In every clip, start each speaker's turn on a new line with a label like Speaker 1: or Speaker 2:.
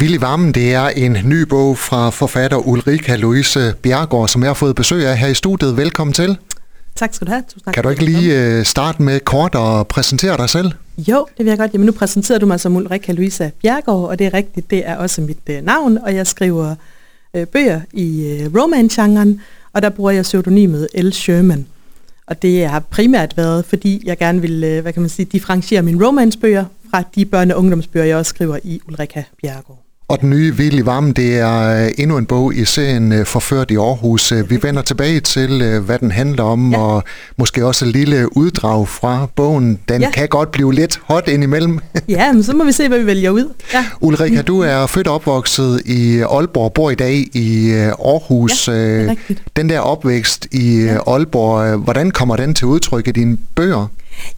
Speaker 1: Vild i varmen, det er en ny bog fra forfatter Ulrika Louise Bjergård, som jeg har fået besøg af her i studiet. Velkommen til.
Speaker 2: Tak skal du have. Tusind tak.
Speaker 1: Kan du ikke lige øh, starte med kort og præsentere dig selv?
Speaker 2: Jo, det vil jeg godt. Jamen nu præsenterer du mig som Ulrika Louise Bjergård, og det er rigtigt, det er også mit øh, navn, og jeg skriver øh, bøger i øh, romance-genren, og der bruger jeg pseudonymet L. Sherman. Og det har primært været, fordi jeg gerne vil, øh, hvad kan man sige, differentiere mine romancebøger fra de børne- og ungdomsbøger, jeg også skriver i Ulrika Bjergård.
Speaker 1: Og den nye Vild i varmen, det er øh, endnu en bog i serien øh, Forført i Aarhus. Øh, vi vender tilbage til, hvad den handler om, ja. og måske også et lille uddrag fra bogen. Den ja. kan godt blive lidt hot indimellem.
Speaker 2: ja, men så må vi se, hvad vi vælger ud. Ja.
Speaker 1: Ulrika, du er født og opvokset i Aalborg, bor i dag i Aarhus. Ja, den der opvækst i ja. Aalborg, hvordan kommer den til udtryk i dine bøger?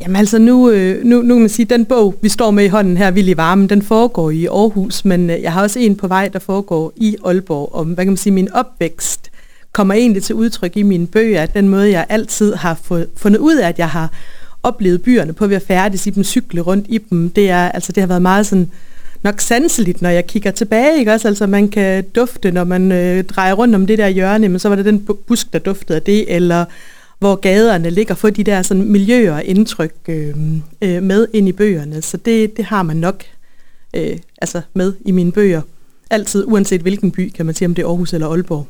Speaker 2: Jamen altså nu, øh, nu, nu kan man sige, den bog, vi står med i hånden her, Vild i Varmen, den foregår i Aarhus, men øh, jeg har også en på vej, der foregår i Aalborg, og hvad kan man sige, min opvækst kommer egentlig til udtryk i mine bøger, at den måde, jeg altid har fundet ud af, at jeg har oplevet byerne på ved at færdes i dem, cykle rundt i dem, det, er, altså, det har været meget sådan, nok sanseligt, når jeg kigger tilbage, ikke også? Altså man kan dufte, når man øh, drejer rundt om det der hjørne, men så var det den busk, der duftede af det, eller hvor gaderne ligger, få de der sådan, miljøer og indtryk øh, øh, med ind i bøgerne. Så det, det har man nok øh, altså med i mine bøger. Altid, uanset hvilken by, kan man sige, om det er Aarhus eller Aalborg.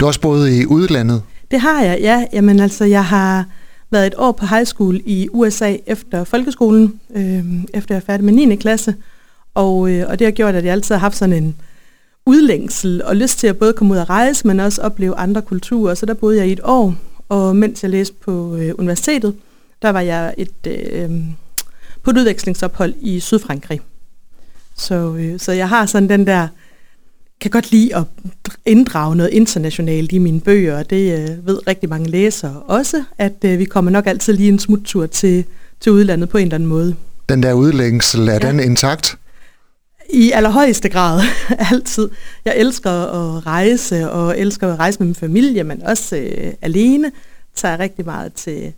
Speaker 1: Du har også boet i udlandet?
Speaker 2: Det har jeg, ja. Jamen altså, jeg har været et år på high school i USA efter folkeskolen, øh, efter jeg er færdig med 9. klasse. Og, øh, og det har gjort, at jeg altid har haft sådan en udlængsel og lyst til at både komme ud og rejse, men også opleve andre kulturer. Så der boede jeg i et år, og mens jeg læste på øh, universitetet, der var jeg et, øh, på et udvekslingsophold i Sydfrankrig. Så, øh, så jeg har sådan den der, kan godt lide at inddrage noget internationalt i mine bøger, og det øh, ved rigtig mange læsere også, at øh, vi kommer nok altid lige en smuttur til, til udlandet på en eller anden måde.
Speaker 1: Den der udlængsel, er ja. den intakt?
Speaker 2: I allerhøjeste grad, altid. Jeg elsker at rejse, og elsker at rejse med min familie, men også øh, alene. Tager rigtig meget til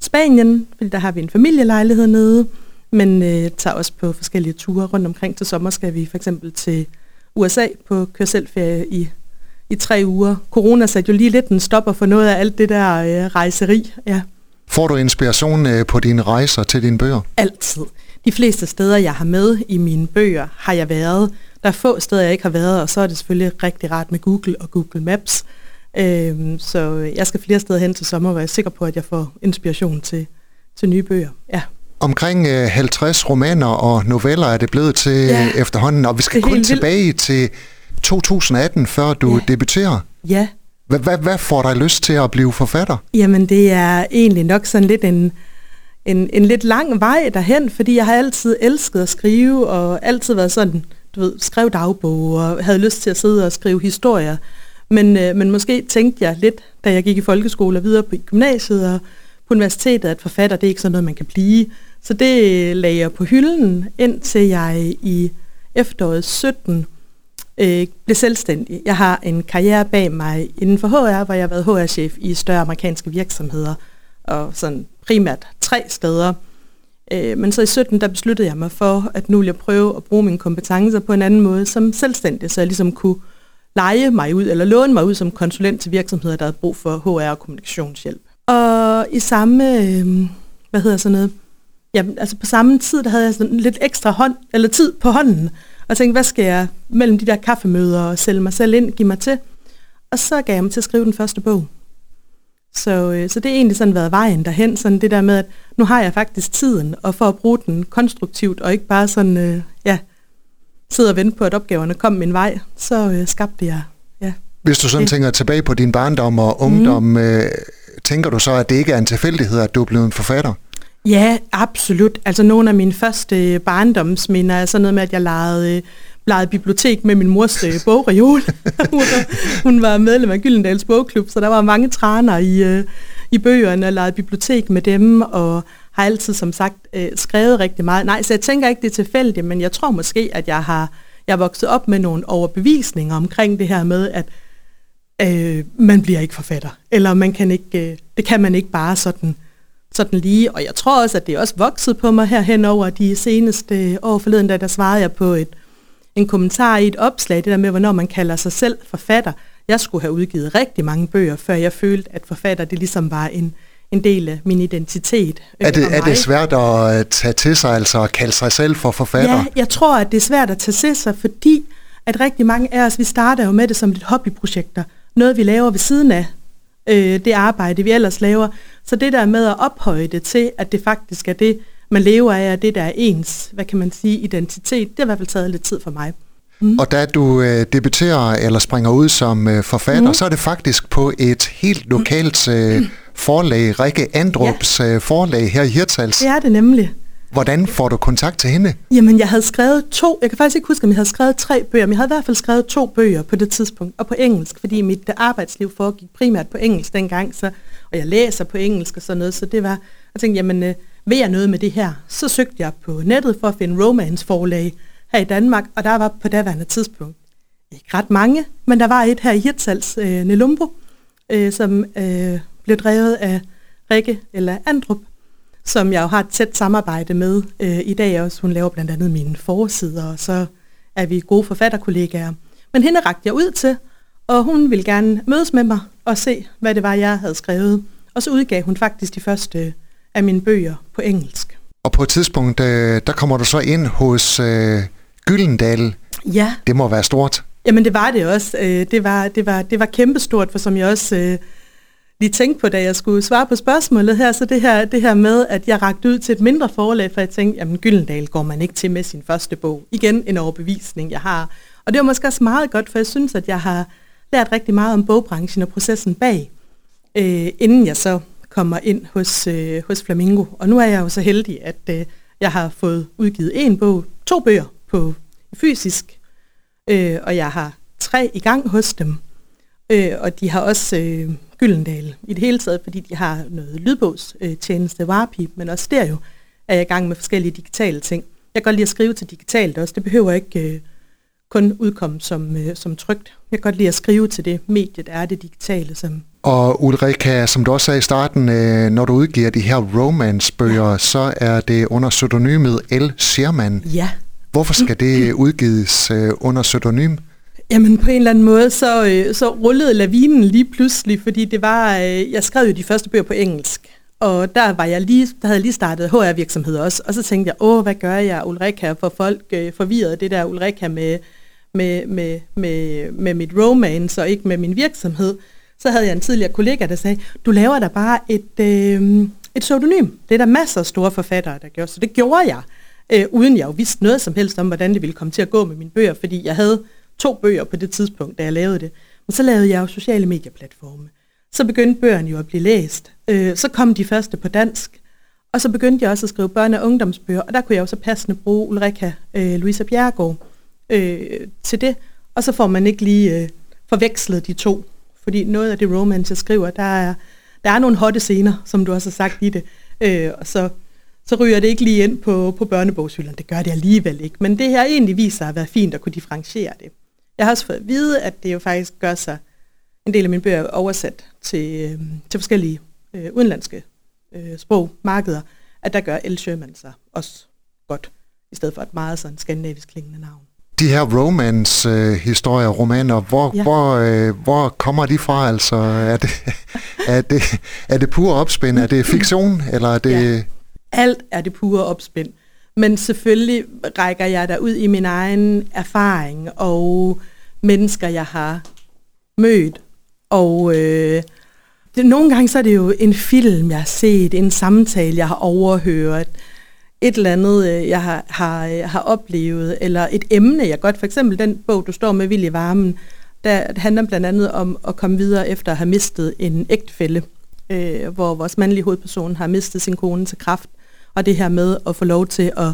Speaker 2: Spanien, fordi der har vi en familielejlighed nede, men øh, tager også på forskellige ture rundt omkring. Til sommer skal vi for eksempel til USA på kørselferie i, i tre uger. Corona satte jo lige lidt en stopper for noget af alt det der øh, rejseri. Ja.
Speaker 1: Får du inspiration øh, på dine rejser til dine bøger?
Speaker 2: Altid. De fleste steder, jeg har med i mine bøger, har jeg været. Der er få steder, jeg ikke har været, og så er det selvfølgelig rigtig rart med Google og Google Maps. Øhm, så jeg skal flere steder hen til sommer, hvor jeg er sikker på, at jeg får inspiration til, til nye bøger. Ja.
Speaker 1: Omkring 50 øh, romaner og noveller er det blevet til ja, efterhånden, og vi skal kun tilbage til 2018, før du ja. debuterer.
Speaker 2: Ja.
Speaker 1: Hvad, hvad, hvad får dig lyst til at blive forfatter?
Speaker 2: Jamen det er egentlig nok sådan lidt en en, en lidt lang vej derhen, fordi jeg har altid elsket at skrive, og altid været sådan, du ved, skrev dagbog, og havde lyst til at sidde og skrive historier. Men, øh, men måske tænkte jeg lidt, da jeg gik i folkeskole og videre på gymnasiet og på universitetet, at forfatter, det er ikke sådan noget, man kan blive. Så det øh, lagde jeg på hylden, indtil jeg i efteråret 17 øh, blev selvstændig. Jeg har en karriere bag mig inden for HR, hvor jeg har været HR-chef i større amerikanske virksomheder, og sådan primært tre steder. Øh, men så i 17, der besluttede jeg mig for, at nu ville jeg prøve at bruge mine kompetencer på en anden måde som selvstændig, så jeg ligesom kunne lege mig ud, eller låne mig ud som konsulent til virksomheder, der havde brug for HR og kommunikationshjælp. Og i samme, øh, hvad hedder sådan noget, ja, altså på samme tid, der havde jeg sådan lidt ekstra hånd, eller tid på hånden, og tænkte, hvad skal jeg mellem de der kaffemøder og sælge mig selv ind, give mig til? Og så gav jeg mig til at skrive den første bog. Så, øh, så det er egentlig sådan været vejen derhen, sådan det der med, at nu har jeg faktisk tiden, og for at bruge den konstruktivt, og ikke bare sådan, øh, ja, sidde og vente på, at opgaverne kom min vej, så øh, skabte jeg, ja.
Speaker 1: Hvis du sådan det. tænker tilbage på din barndom og ungdom, mm. øh, tænker du så, at det ikke er en tilfældighed, at du er blevet en forfatter?
Speaker 2: Ja, absolut. Altså nogle af mine første barndomsminder er sådan noget med, at jeg legede leget bibliotek med min mors øh, bogreol. hun, var, hun var medlem af Gyldendals Bogklub, så der var mange træner i, øh, i bøgerne, og leget bibliotek med dem, og har altid, som sagt, øh, skrevet rigtig meget. Nej, så jeg tænker ikke, det er tilfældigt, men jeg tror måske, at jeg har jeg er vokset op med nogle overbevisninger omkring det her med, at øh, man bliver ikke forfatter, eller man kan ikke, øh, det kan man ikke bare sådan, sådan lige. Og jeg tror også, at det er også vokset på mig her hen over de seneste år forleden, da der svarede jeg på et en kommentar i et opslag, det der med, hvornår man kalder sig selv forfatter. Jeg skulle have udgivet rigtig mange bøger, før jeg følte, at forfatter det ligesom var en, en del af min identitet.
Speaker 1: Øh, er det, er det svært at tage til sig, altså at kalde sig selv for forfatter?
Speaker 2: Ja, jeg tror, at det er svært at tage til sig, fordi at rigtig mange af os, vi starter jo med det som lidt hobbyprojekter. Noget, vi laver ved siden af øh, det arbejde, vi ellers laver. Så det der med at ophøje det til, at det faktisk er det, man lever af, og det der er ens, hvad kan man sige, identitet, det har i hvert fald taget lidt tid for mig.
Speaker 1: Mm. Og da du øh, debuterer eller springer ud som øh, forfatter, mm. så er det faktisk på et helt lokalt øh, forlag, Rikke Andrups ja. øh, forlag her i Hirtshals.
Speaker 2: Det er det nemlig.
Speaker 1: Hvordan får du kontakt til hende?
Speaker 2: Jamen, jeg havde skrevet to, jeg kan faktisk ikke huske, om jeg havde skrevet tre bøger, men jeg havde i hvert fald skrevet to bøger på det tidspunkt, og på engelsk, fordi mit arbejdsliv foregik primært på engelsk dengang, så, og jeg læser på engelsk og sådan noget, så det var, jeg tænkte, jamen, øh, vil jeg noget med det her? Så søgte jeg på nettet for at finde romance-forlag her i Danmark, og der var på daværende tidspunkt ikke ret mange, men der var et her i Hirtshals, øh, Nelumbo, øh, som øh, blev drevet af Rikke eller Andrup, som jeg jo har et tæt samarbejde med øh, i dag også. Hun laver blandt andet mine forsider, og så er vi gode forfatterkollegaer. Men hende rakte jeg ud til, og hun ville gerne mødes med mig og se, hvad det var, jeg havde skrevet. Og så udgav hun faktisk de første af mine bøger på engelsk.
Speaker 1: Og på et tidspunkt, øh, der kommer du så ind hos øh, Gyldendal.
Speaker 2: Ja.
Speaker 1: Det må være stort.
Speaker 2: Jamen det var det også. Øh, det, var, det, var, det var kæmpestort, for som jeg også øh, lige tænkte på, da jeg skulle svare på spørgsmålet her, så det her, det her med, at jeg rakte ud til et mindre forlag, for jeg tænkte, jamen Gyldendal går man ikke til med sin første bog. Igen en overbevisning, jeg har. Og det var måske også meget godt, for jeg synes, at jeg har lært rigtig meget om bogbranchen og processen bag, øh, inden jeg så kommer ind hos, øh, hos Flamingo. Og nu er jeg jo så heldig, at øh, jeg har fået udgivet en bog, to bøger på fysisk, øh, og jeg har tre i gang hos dem. Øh, og de har også øh, Gyldendal i det hele taget, fordi de har noget lydbogstjeneste, øh, Warpip, men også der jo er jeg i gang med forskellige digitale ting. Jeg kan godt lide at skrive til digitalt også. Det behøver ikke øh, kun udkomme som, øh, som trygt. Jeg kan godt lide at skrive til det medie, der er det digitale. Som
Speaker 1: og Ulrika, som du også sagde i starten, øh, når du udgiver de her romance-bøger, ja. så er det under pseudonymet L. Sherman.
Speaker 2: Ja.
Speaker 1: Hvorfor skal det udgives øh, under pseudonym?
Speaker 2: Jamen på en eller anden måde, så, øh, så rullede lavinen lige pludselig, fordi det var, øh, jeg skrev jo de første bøger på engelsk, og der, var jeg lige, der havde jeg lige startet HR-virksomhed også, og så tænkte jeg, åh, hvad gør jeg, Ulrika, for folk øh, forvirret det der Ulrika med, med, med, med, med mit romance og ikke med min virksomhed. Så havde jeg en tidligere kollega, der sagde, du laver da bare et, øh, et pseudonym. Det er der masser af store forfattere, der gør, så det gjorde jeg, øh, uden jeg jo vidste noget som helst om, hvordan det ville komme til at gå med mine bøger, fordi jeg havde to bøger på det tidspunkt, da jeg lavede det. Men så lavede jeg jo sociale medieplatforme. Så begyndte bøgerne jo at blive læst. Øh, så kom de første på dansk. Og så begyndte jeg også at skrive børne- og ungdomsbøger, og der kunne jeg jo så passende bruge Ulrika øh, Louise Bjergård øh, til det. Og så får man ikke lige øh, forvekslet de to. Fordi noget af det romance, jeg skriver, der er, der er nogle hotte scener, som du også har sagt i det. Øh, og så, så ryger det ikke lige ind på, på børnebogshylden. Det gør det alligevel ikke. Men det her egentlig viser at være fint at kunne differentiere det. Jeg har også fået at vide, at det jo faktisk gør sig en del af mine bøger oversat til, øh, til forskellige øh, udenlandske øh, sprog, markeder, at der gør El Sherman sig også godt, i stedet for et meget sådan skandinavisk klingende navn.
Speaker 1: De her romance-historier, øh, romaner, hvor, ja. hvor, øh, hvor kommer de fra? Altså, er det, er det, er det pur opspind? Er det fiktion? Eller er det... Ja.
Speaker 2: Alt er det pure opspind. Men selvfølgelig rækker jeg der ud i min egen erfaring og mennesker, jeg har mødt. Og øh, det, nogle gange så er det jo en film, jeg har set, en samtale, jeg har overhørt, et eller andet, øh, jeg har, har, øh, har oplevet, eller et emne, jeg godt, for eksempel den bog, du står med, Vilje Varmen, der handler blandt andet om at komme videre efter at have mistet en ægtefælle, øh, hvor vores mandlige hovedperson har mistet sin kone til kraft, og det her med at få lov til at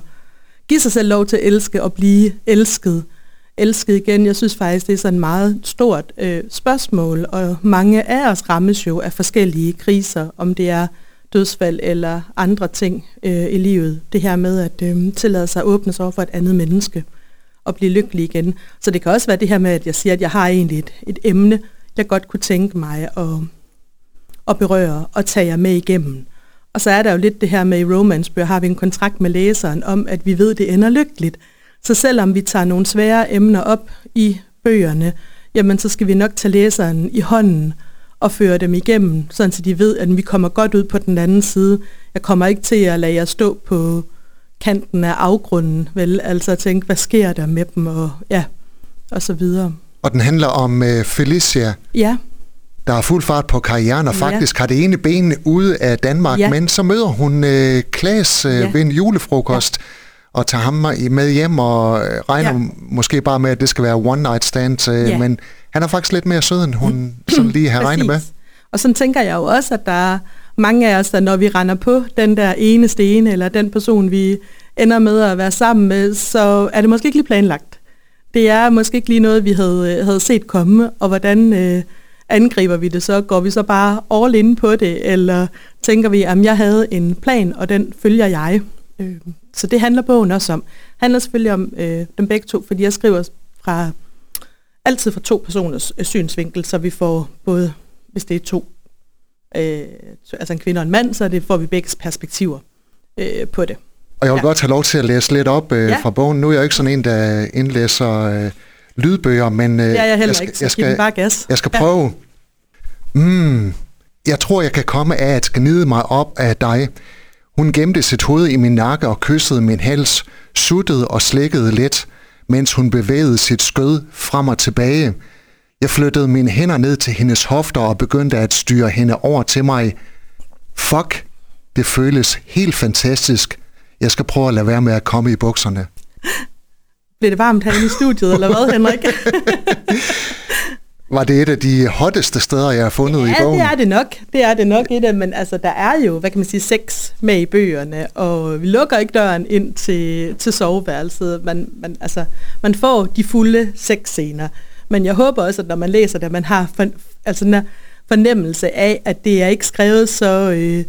Speaker 2: give sig selv lov til at elske og blive elsket, elsket igen. Jeg synes faktisk, det er sådan et meget stort øh, spørgsmål, og mange af os rammes jo af forskellige kriser, om det er dødsfald eller andre ting øh, i livet. Det her med at øh, tillade sig at åbne sig over for et andet menneske og blive lykkelig igen. Så det kan også være det her med, at jeg siger, at jeg har egentlig et, et emne, jeg godt kunne tænke mig at, at berøre og tage jer med igennem. Og så er der jo lidt det her med i romancebøger, har vi en kontrakt med læseren om, at vi ved, at det ender lykkeligt. Så selvom vi tager nogle svære emner op i bøgerne, jamen så skal vi nok tage læseren i hånden og føre dem igennem, sådan så de ved, at vi kommer godt ud på den anden side. Jeg kommer ikke til at lade jer stå på kanten af afgrunden, vel? Altså at tænke, hvad sker der med dem, og ja, og så videre.
Speaker 1: Og den handler om uh, Felicia.
Speaker 2: Ja.
Speaker 1: Der er fuld fart på karrieren, og faktisk ja. har det ene ben ude af Danmark, ja. men så møder hun uh, Klaas uh, ja. ved en julefrokost, ja og tager ham med hjem og regner ja. måske bare med, at det skal være one night stand, ja. men han er faktisk lidt mere sød, end hun sådan lige har regnet med.
Speaker 2: Og sådan tænker jeg jo også, at der er mange af os, der når vi render på den der eneste ene, eller den person, vi ender med at være sammen med, så er det måske ikke lige planlagt. Det er måske ikke lige noget, vi havde, havde set komme, og hvordan øh, angriber vi det så? Går vi så bare all in på det, eller tænker vi, at jeg havde en plan, og den følger jeg? Øh, så det handler bogen også om. Det handler selvfølgelig om øh, dem begge to, fordi jeg skriver fra altid fra to personers øh, synsvinkel, så vi får både, hvis det er to, øh, altså en kvinde og en mand, så det får vi begge perspektiver øh, på det.
Speaker 1: Og jeg vil ja. godt have lov til at læse lidt op øh, ja. fra bogen. Nu er jeg ikke sådan en, der indlæser øh, lydbøger, men øh,
Speaker 2: jeg, jeg, skal, jeg, skal, bare gas.
Speaker 1: jeg skal prøve. Ja. Mm, jeg tror, jeg kan komme af at gnide mig op af dig. Hun gemte sit hoved i min nakke og kyssede min hals, suttede og slikkede let mens hun bevægede sit skød frem og tilbage. Jeg flyttede mine hænder ned til hendes hofter og begyndte at styre hende over til mig. Fuck, det føles helt fantastisk. Jeg skal prøve at lade være med at komme i bukserne.
Speaker 2: Bliver det varmt herinde i studiet, eller hvad, Henrik?
Speaker 1: Var det et af de hotteste steder, jeg har fundet
Speaker 2: ja,
Speaker 1: i bogen?
Speaker 2: det er det nok. Det er det nok et af, men altså, der er jo, hvad kan man sige, sex med i bøgerne, og vi lukker ikke døren ind til, til soveværelset. Man, man, altså, man får de fulde sexscener, men jeg håber også, at når man læser det, man har for, altså, en fornemmelse af, at det er ikke skrevet så... Øh,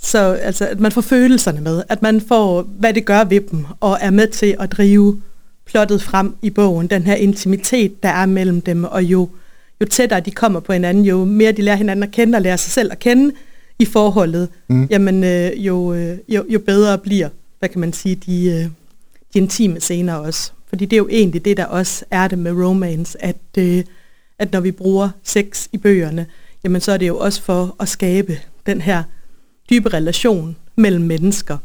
Speaker 2: så altså, at man får følelserne med, at man får, hvad det gør ved dem, og er med til at drive plottet frem i bogen, den her intimitet, der er mellem dem, og jo jo tættere de kommer på hinanden, jo mere de lærer hinanden at kende og lærer sig selv at kende i forholdet, mm. jamen øh, jo, øh, jo, jo bedre bliver, hvad kan man sige, de, øh, de intime scener også. Fordi det er jo egentlig det, der også er det med romance, at, øh, at når vi bruger sex i bøgerne, jamen så er det jo også for at skabe den her dybe relation mellem mennesker.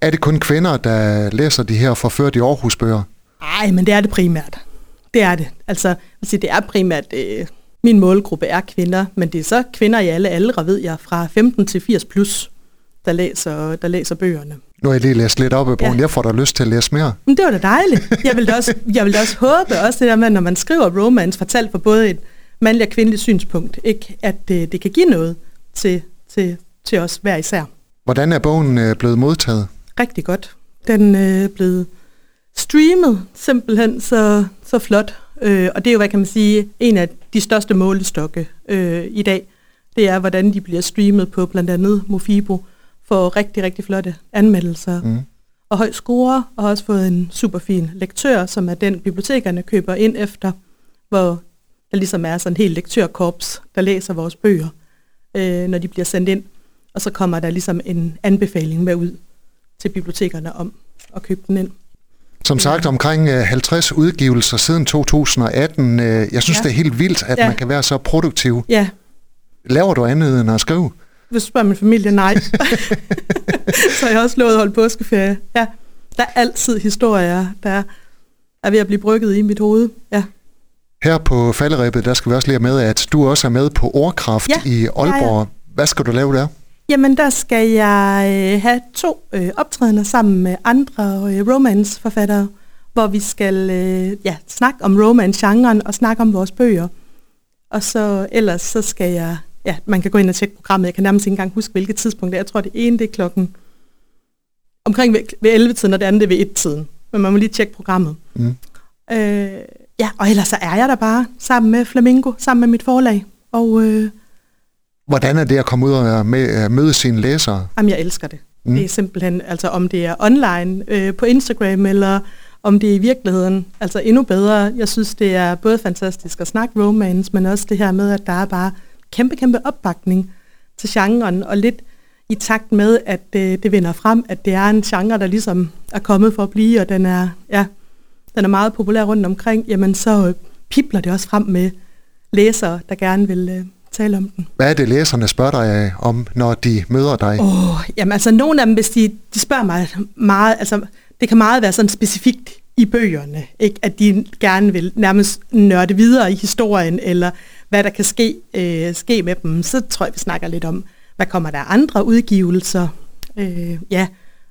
Speaker 1: Er det kun kvinder, der læser de her forførte i Aarhus-bøger?
Speaker 2: Nej, men det er det primært. Det er det. Altså, det er primært øh, min målgruppe er kvinder, men det er så kvinder i alle aldre, ved jeg, fra 15 til 80 plus, der læser, der læser bøgerne.
Speaker 1: Nu har jeg lige læst lidt op af bogen. Ja. Jeg får da lyst til at læse mere.
Speaker 2: Men det var da dejligt. Jeg vil da også, jeg vil da også håbe, også det der med, når man skriver romance, fortalt på både et mandligt og kvindeligt synspunkt, ikke, at det, det kan give noget til, til, til os hver især.
Speaker 1: Hvordan er bogen øh, blevet modtaget?
Speaker 2: Rigtig godt. Den er øh, blevet streamet simpelthen så, så flot. Øh, og det er jo, hvad kan man sige, en af de største målestokke øh, i dag. Det er, hvordan de bliver streamet på blandt andet Mofibo for rigtig, rigtig flotte anmeldelser. Mm. Og høj score, og har også fået en super fin lektør, som er den, bibliotekerne køber ind efter, hvor der ligesom er sådan en helt lektørkorps, der læser vores bøger, øh, når de bliver sendt ind. Og så kommer der ligesom en anbefaling med ud til bibliotekerne om at købe den ind.
Speaker 1: Som sagt, omkring 50 øh, udgivelser siden 2018. Øh, jeg synes, ja. det er helt vildt, at ja. man kan være så produktiv.
Speaker 2: Ja.
Speaker 1: Laver du andet end at skrive?
Speaker 2: Hvis du spørger min familie, nej. så jeg har også lovet at holde påskeferie. Ja. Der er altid historier, der er ved at blive brygget i mit hoved. Ja.
Speaker 1: Her på falderæbet, der skal vi også lige have med, at du også er med på Ordkraft ja. i Aalborg. Ja, ja. Hvad skal du lave der?
Speaker 2: Jamen, der skal jeg øh, have to øh, optrædener sammen med andre øh, romance-forfattere, hvor vi skal øh, ja, snakke om romance-genren og snakke om vores bøger. Og så ellers så skal jeg, ja, man kan gå ind og tjekke programmet, jeg kan nærmest ikke engang huske, hvilket tidspunkt det er. Jeg tror, det ene det er klokken omkring ved, ved 11-tiden, og det andet er ved 1-tiden. Men man må lige tjekke programmet. Mm. Øh, ja, og ellers så er jeg der bare sammen med Flamingo, sammen med mit forlag. Og øh,
Speaker 1: Hvordan er det at komme ud og møde sine læsere?
Speaker 2: Jamen, jeg elsker det. Mm. Det er simpelthen, altså om det er online øh, på Instagram, eller om det er i virkeligheden, altså endnu bedre. Jeg synes, det er både fantastisk at snakke romance, men også det her med, at der er bare kæmpe, kæmpe opbakning til genren, og lidt i takt med, at det, det vinder frem, at det er en genre, der ligesom er kommet for at blive, og den er, ja, den er meget populær rundt omkring, jamen så øh, pipler det også frem med læsere, der gerne vil øh, tale om den.
Speaker 1: Hvad er det, læserne spørger dig om, når de møder dig?
Speaker 2: Oh, jamen altså, nogle af dem, hvis de, de spørger mig meget, altså, det kan meget være sådan specifikt i bøgerne, ikke? at de gerne vil nærmest nørde videre i historien, eller hvad der kan ske, øh, ske med dem. Så tror jeg, vi snakker lidt om, hvad kommer der andre udgivelser, øh, ja,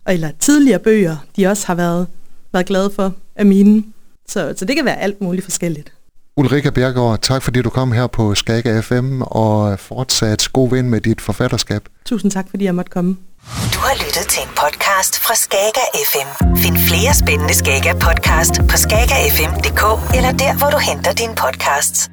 Speaker 2: eller tidligere bøger, de også har været, været glade for af mine. Så, så det kan være alt muligt forskelligt.
Speaker 1: Ulrika Bjergaard, tak fordi du kom her på Skaga FM og fortsat god ven med dit forfatterskab.
Speaker 2: Tusind tak, fordi jeg måtte komme.
Speaker 3: Du har lyttet til en podcast fra Skaga FM. Find flere spændende Skaga podcast på skagafm.dk eller der, hvor du henter dine podcasts.